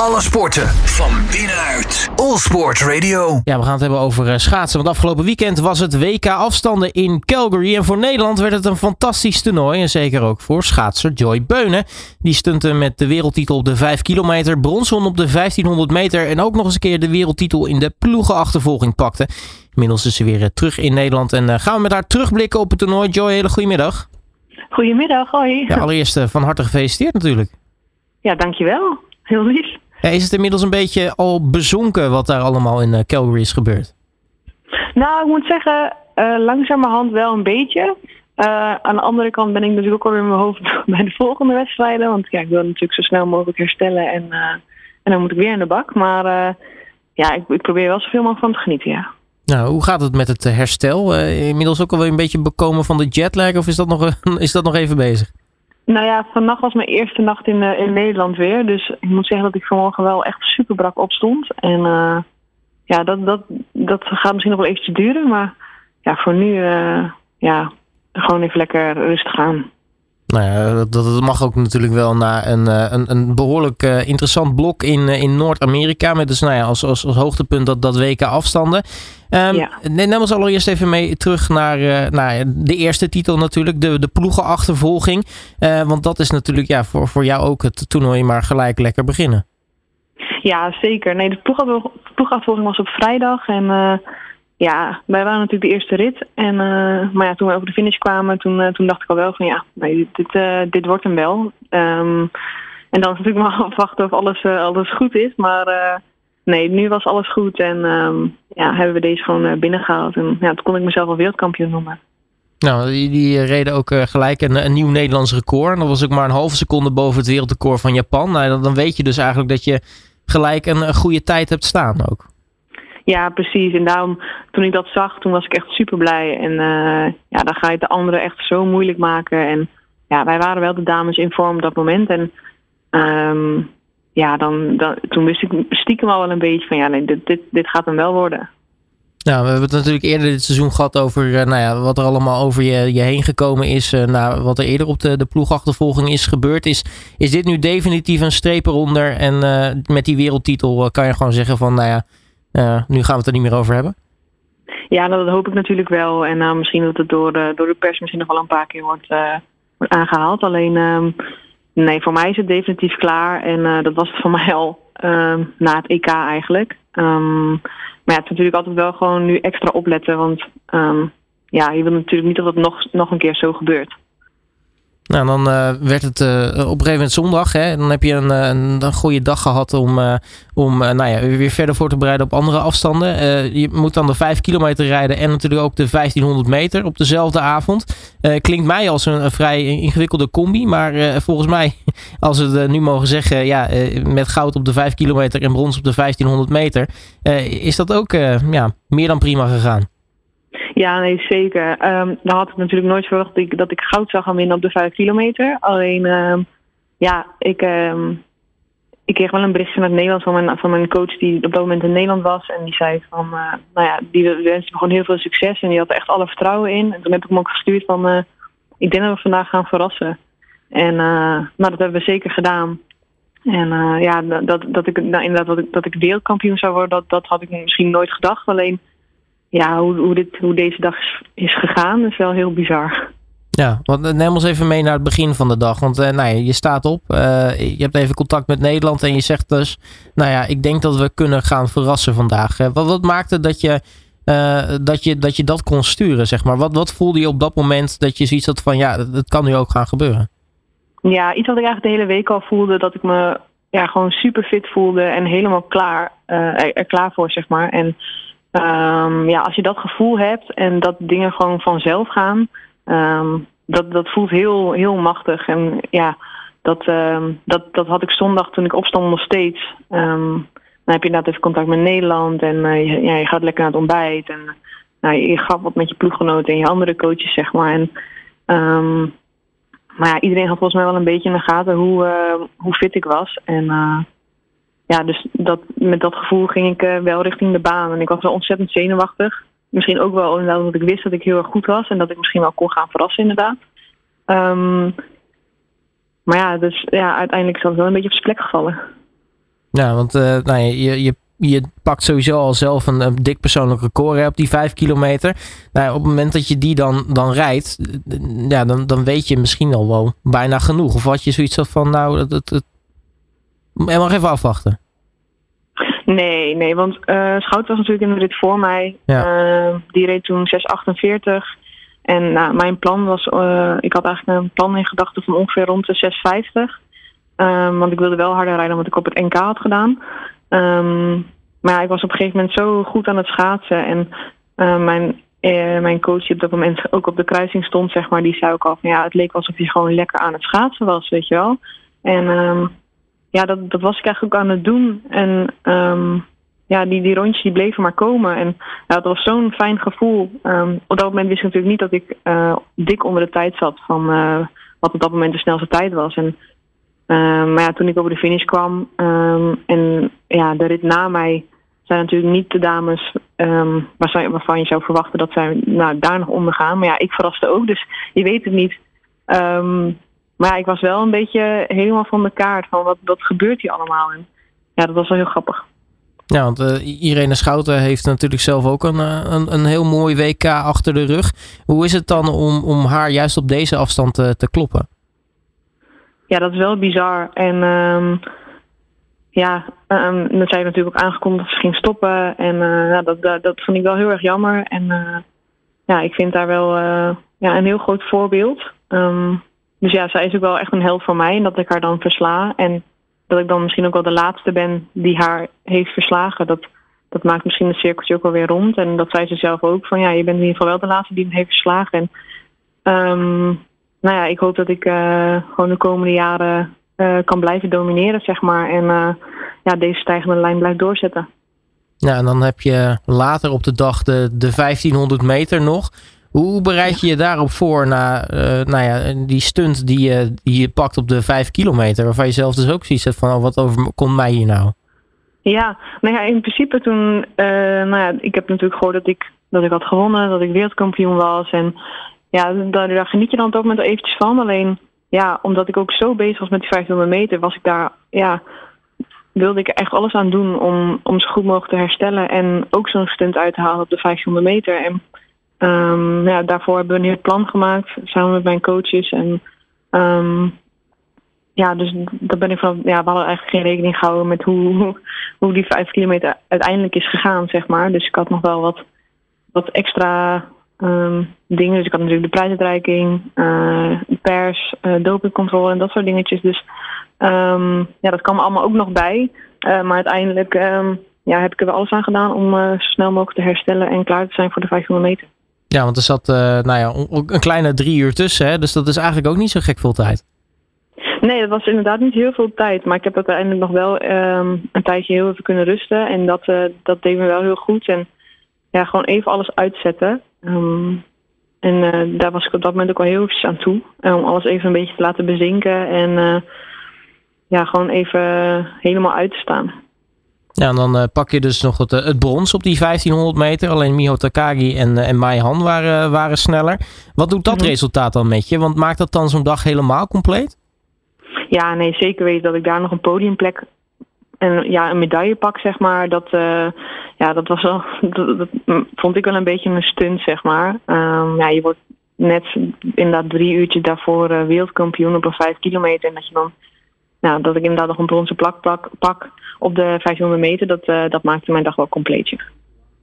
Alle sporten van binnenuit. All Sport Radio. Ja, we gaan het hebben over eh, schaatsen. Want afgelopen weekend was het WK afstanden in Calgary. En voor Nederland werd het een fantastisch toernooi. En zeker ook voor schaatser Joy Beunen. Die stunte met de wereldtitel op de 5 kilometer. Brons op de 1500 meter. En ook nog eens een keer de wereldtitel in de ploegenachtervolging pakte. Inmiddels is ze weer eh, terug in Nederland. En eh, gaan we met haar terugblikken op het toernooi. Joy, hele goedemiddag. Goedemiddag, hoi. Ja, allereerst van harte gefeliciteerd natuurlijk. Ja, dankjewel. Heel lief. Is het inmiddels een beetje al bezonken wat daar allemaal in eh, Calgary is gebeurd? Nou, ik moet zeggen, eh langzamerhand wel een beetje. Eh, aan de andere kant ben ik natuurlijk ook alweer in mijn hoofd bij de volgende wedstrijden. Want ja, ik wil natuurlijk zo snel mogelijk herstellen en, en dan moet ik weer in de bak. Maar ja, ik, ik probeer wel zoveel mogelijk van te genieten, ja. Nou, hoe gaat het met het herstel? Inmiddels ook alweer een beetje bekomen van de jetlag of is dat nog, is dat nog even bezig? Nou ja, vannacht was mijn eerste nacht in, eh, in Nederland weer. Dus ik moet zeggen dat ik vanmorgen wel echt super brak opstond. En eh, ja, dat, dat, dat gaat misschien nog wel eventjes duren. Maar ja, voor nu, eh, ja, gewoon even lekker rustig aan. Nou ja, dat, dat mag ook natuurlijk wel na een, eh, een, een behoorlijk eh, interessant blok in, eh, in Noord-Amerika. Met dus nou ja, als, als, als hoogtepunt dat, dat WK afstanden. Ehm Ja. Neem ons allereerst even mee terug naar, naar de eerste titel natuurlijk. De, de ploegenachtervolging. Eh, want dat is natuurlijk ja, voor, voor jou ook het toernooi maar gelijk lekker beginnen. Ja, zeker. Nee, de ploegafvolging was op vrijdag. En ja, wij waren natuurlijk de eerste rit. En, eh, maar ja, toen we over de finish kwamen, toen, eh, toen dacht ik al wel van ja, nee, dit, eh, dit wordt hem wel. Ehm, en dan is natuurlijk maar afwachten of alles, alles goed is. Maar nee, nu was alles goed. En ehm, ja, hebben we deze gewoon eh, binnengehaald. En ja, toen kon ik mezelf al wereldkampioen noemen. Nou, die, die reden ook gelijk een, een nieuw Nederlands record. En dat was ook maar een halve seconde boven het wereldrecord van Japan. Nou, dan, dan weet je dus eigenlijk dat je gelijk een goede tijd hebt staan ook. Ja, precies. En daarom, toen ik dat zag, toen was ik echt super blij. En eh, ja, dan ga je het de anderen echt zo moeilijk maken. En ja, wij waren wel de dames in vorm op dat moment. En ehm, ja, dan, dan, toen wist ik stiekem al wel een beetje van ja, nee, dit, dit, dit gaat hem wel worden. Nou, we hebben het natuurlijk eerder dit seizoen gehad over eh, nou ja, wat er allemaal over je, je heen gekomen is. eh, nou, wat er eerder op de, ploegachtervolging is gebeurd. Is, is dit nu definitief een streep eronder? En met die wereldtitel kan je gewoon zeggen van, nou ja, eh, nu gaan we het er niet meer over hebben? Ja, dat hoop ik natuurlijk wel. En nou, misschien dat het door de, door de pers misschien nog wel een paar keer wordt, eh, wordt aangehaald. Alleen, ehm, nee, voor mij is het definitief klaar. En eh, dat was het voor mij al ehm, na het EK eigenlijk. Ehm, maar ja, het is natuurlijk altijd wel gewoon nu extra opletten. Want ja, je wil natuurlijk niet dat het nog, nog een keer zo gebeurt. Nou, dan eh, werd het eh, op een gegeven moment zondag. Hè? Dan heb je een, eh, een, een goede dag gehad om, om nou ja, weer verder voor te bereiden op andere afstanden. Je moet dan de 5 kilometer rijden en natuurlijk ook de 1500 meter op dezelfde avond. Klinkt mij als een, vrij ingewikkelde combi. Maar volgens mij, als we nu mogen zeggen, ja, met goud op de 5 kilometer en brons op de 1500 meter, is dat ook ja, meer dan prima gegaan. Ja, nee, zeker. Ehm dan had ik natuurlijk nooit verwacht dat ik, dat ik goud zou gaan winnen op de 5 kilometer. Alleen, ehm, ja, ik, ehm, ik kreeg wel een berichtje uit Nederland van mijn, van mijn coach die op dat moment in Nederland was. En die zei van, eh, nou ja, die wenste me gewoon heel veel succes. En die had echt alle vertrouwen in. En toen heb ik hem ook gestuurd van, eh, ik denk dat we vandaag gaan verrassen. En eh, nou, dat hebben we zeker gedaan. En ja, dat, dat ik nou, inderdaad dat ik, dat ik wereldkampioen zou worden, dat, dat had ik misschien nooit gedacht. Alleen ja, hoe, hoe, dit, hoe deze dag is, is gegaan, is wel heel bizar. Ja, want eh, neem ons even mee naar het begin van de dag. Want eh, nou ja, je staat op, eh, je hebt even contact met Nederland en je zegt dus... Nou ja, ik denk dat we kunnen gaan verrassen vandaag. Wat, wat maakte dat je, dat je dat je dat kon sturen, zeg maar? Wat, wat voelde je op dat moment dat je zoiets had van... Ja, het kan nu ook gaan gebeuren? Ja, iets wat ik eigenlijk de hele week al voelde, dat ik me ja, gewoon super fit voelde en helemaal klaar, er klaar voor, zeg maar. En ehm, ja, als je dat gevoel hebt en dat dingen gewoon vanzelf gaan, ehm, dat, dat voelt heel, heel machtig. En ja, dat, ehm, dat, dat had ik zondag toen ik opstond nog steeds. Dan heb je inderdaad even contact met Nederland en eh, je, ja, je gaat lekker naar het ontbijt. En nou, je, gaat wat met je ploeggenoten en je andere coaches, zeg maar. En, maar ja, iedereen had volgens mij wel een beetje in de gaten hoe, eh, hoe fit ik was. En eh, ja, dus dat, met dat gevoel ging ik eh, wel richting de baan. En ik was wel ontzettend zenuwachtig. Misschien ook wel omdat ik wist dat ik heel erg goed was. En dat ik misschien wel kon gaan verrassen inderdaad. Ehm, maar ja, dus ja, uiteindelijk is dat wel een beetje op zijn plek gevallen. Ja, want uh, nou, je, je, je pakt sowieso al zelf een, dik persoonlijk record op die vijf kilometer. Nou, op het moment dat je die dan, dan rijdt, ja, dan, dan weet je misschien al wel bijna genoeg. Of had je zoiets van, nou, het, het... mag even afwachten. Nee, nee, want uh, Schout was natuurlijk in de rit voor mij. Ja. Uh, die reed toen 6,48. En nou, mijn plan was, uh, ik had eigenlijk een plan in gedachten van ongeveer rond de 6,50. Um, want ik wilde wel harder rijden omdat ik op het NK had gedaan. Um, maar ja, ik was op een gegeven moment zo goed aan het schaatsen. En mijn, mijn coach die op dat moment ook op de kruising stond, zeg maar, die zei ook al van ja, het leek alsof hij gewoon lekker aan het schaatsen was, weet je wel. En um, ja, dat, dat was ik eigenlijk ook aan het doen. En um, ja, die, die rondjes die bleven maar komen. En ja, dat was zo'n fijn gevoel. Um, op dat moment wist ik natuurlijk niet dat ik uh, dik onder de tijd zat van uh, wat op dat moment de snelste tijd was. En, um, maar ja, toen ik over de finish kwam en ja, de rit na mij zijn natuurlijk niet de dames um, waarvan je zou verwachten dat zij nou, daar nog ondergaan. Maar ja, ik verraste ook, dus je weet het niet. Um, maar ik was wel een beetje helemaal van de kaart van wat, wat gebeurt hier allemaal. En ja, dat was wel heel grappig. Ja, want uh, Irene Schouten heeft natuurlijk zelf ook een, eh, een, een, heel mooi WK achter de rug. Hoe is het dan om, om haar juist op deze afstand te, te kloppen? Ja, dat is wel bizar. En um, ja, um, dat zij natuurlijk ook aangekondigd dat ze ging stoppen. En uh, ja, dat, dat, dat vond ik wel heel erg jammer. En ja, ik vind daar wel ja, een heel groot voorbeeld. Um, dus ja, zij is ook wel echt een held voor mij. En dat ik haar dan versla. En dat ik dan misschien ook wel de laatste ben die haar heeft verslagen. Dat, dat maakt misschien het cirkeltje ook wel weer rond. En dat zei ze zelf ook van ja, je bent in ieder geval wel de laatste die hem heeft verslagen. En um, nou ja, ik hoop dat ik uh, gewoon de komende jaren uh, kan blijven domineren, zeg maar. En uh, ja, deze stijgende lijn blijft doorzetten. Ja, en dan heb je later op de dag de, de 1500 meter nog. Hoe bereid je je daarop voor na uh, nou ja, die stunt die je, die je pakt op de vijf kilometer, waarvan je zelf dus ook zoiets hebt van oh, wat overkomt mij hier nou? Ja, nou ja, in principe toen, uh, nou ja, ik heb natuurlijk gehoord dat ik, dat ik had gewonnen, dat ik wereldkampioen was. En ja, daar, daar geniet je dan op dat moment eventjes van. Alleen, ja, omdat ik ook zo bezig was met die 1500 meter, was ik daar, ja, wilde ik echt alles aan doen om, om zo goed mogelijk te herstellen. En ook zo'n stunt uit te halen op de 1500 meter. En Um, ja, daarvoor hebben we een heel plan gemaakt samen met mijn coaches. En um, ja, dus daar ben ik van. Ja, we hadden eigenlijk geen rekening gehouden met hoe, hoe die vijf kilometer uiteindelijk is gegaan, zeg maar. Dus ik had nog wel wat, wat extra um, dingen. Dus ik had natuurlijk de prijsuitreiking, uh, pers, uh, dopingcontrole en dat soort dingetjes. Dus ja, dat kwam allemaal ook nog bij. Uh, maar uiteindelijk ja, heb ik er wel alles aan gedaan om zo snel mogelijk te herstellen en klaar te zijn voor de 500 meter. Ja, want er zat uh, nou ja, een kleine drie uur tussen. Hè? Dus dat is eigenlijk ook niet zo gek veel tijd. Nee, dat was inderdaad niet heel veel tijd. Maar ik heb uiteindelijk nog wel um, een tijdje heel even kunnen rusten. En dat, uh, dat deed me wel heel goed. En ja, gewoon even alles uitzetten. Um, en uh, daar was ik op dat moment ook al heel eventjes aan toe. Om alles even een beetje te laten bezinken. En ja, gewoon even helemaal uit te staan. Ja, en dan uh, pak je dus nog het, het, brons op die 1500 meter. Alleen Miho Takagi en, uh, en Mai Han waren, waren sneller. Wat doet dat mm -hmm. resultaat dan met je? Want maakt dat dan zo'n dag helemaal compleet? Ja, nee, zeker weten dat ik daar nog een podiumplek en ja, een medaille pak, zeg maar. Dat, uh, ja, dat was wel, dat, dat, vond ik wel een beetje een stunt, zeg maar. Um, ja, je wordt net inderdaad drie uurtjes daarvoor wereldkampioen op een vijf kilometer. En dat je dan nou, dat ik inderdaad nog een bronzen plak pak, pak op de 500 meter, dat, uh, dat maakte mijn dag wel compleetje.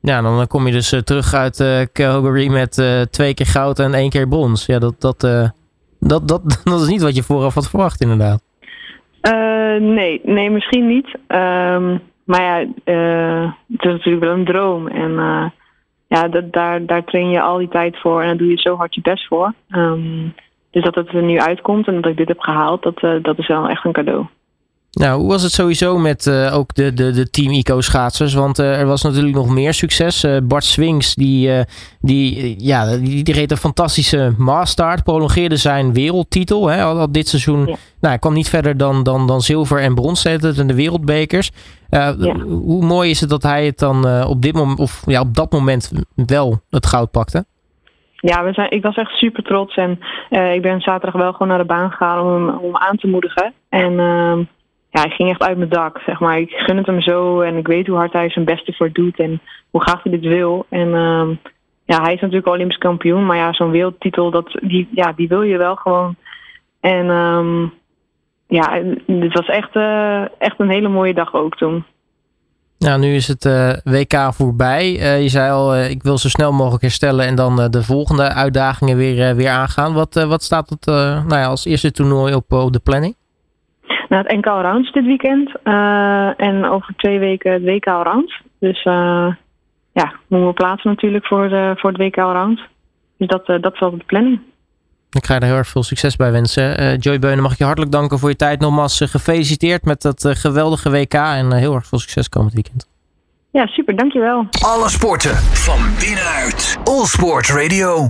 Ja, dan kom je dus uh, terug uit uh, Calgary met twee keer goud en één keer brons. Ja, dat, dat, dat, dat, dat is niet wat je vooraf had verwacht, inderdaad. nee, nee, misschien niet. Um, maar ja, het is natuurlijk wel een droom. En ja, dat, daar, daar train je al die tijd voor en daar doe je zo hard je best voor. Um, dus dat het er nu uitkomt en dat ik dit heb gehaald, dat, uh, dat is wel echt een cadeau. Nou, hoe was het sowieso met uh, ook de, de, de Team Eco schaatsers? Want uh, er was natuurlijk nog meer succes. Uh, Bart Swings, die, die, ja, die, die, reed een fantastische maastart. Prolongeerde zijn wereldtitel. Hè, al, al dit seizoen ja. nou, hij kwam niet verder dan, dan, dan zilver en brons en de wereldbekers. Ja. Hoe mooi is het dat hij het dan op, dit moment, of, ja, op dat moment wel het goud pakte? Ja, we zijn, ik was echt super trots. En uh, ik ben zaterdag wel gewoon naar de baan gegaan om hem, om aan te moedigen. En uh, ja, hij ging echt uit mijn dak, zeg maar. Ik gun het hem zo en ik weet hoe hard hij zijn beste voor doet en hoe graag hij dit wil. En ehm, ja, hij is natuurlijk Olympisch kampioen, maar ja, zo'n wereldtitel, dat, die, ja, die wil je wel gewoon. En ehm, ja, het was echt, uh, echt een hele mooie dag ook toen. Nou, nu is het uh, WK voorbij. Uh, je zei al, ik wil zo snel mogelijk herstellen en dan de volgende uitdagingen weer, weer aangaan. Wat, wat staat het nou ja, als eerste toernooi op, op de planning? Nou, het NK Rounds dit weekend. en over twee weken het WK Rounds. Dus ja, moeten we plaatsen natuurlijk voor, voor het WK Rounds. Dus dat, dat is wel de planning. Ik ga er heel erg veel succes bij wensen. Uh, Joy Beunen, mag ik je hartelijk danken voor je tijd. Nogmaals uh, gefeliciteerd met dat uh, geweldige WK en heel erg veel succes komend weekend. Ja, super, dankjewel. Alle sporten van binnenuit. All Sport Radio.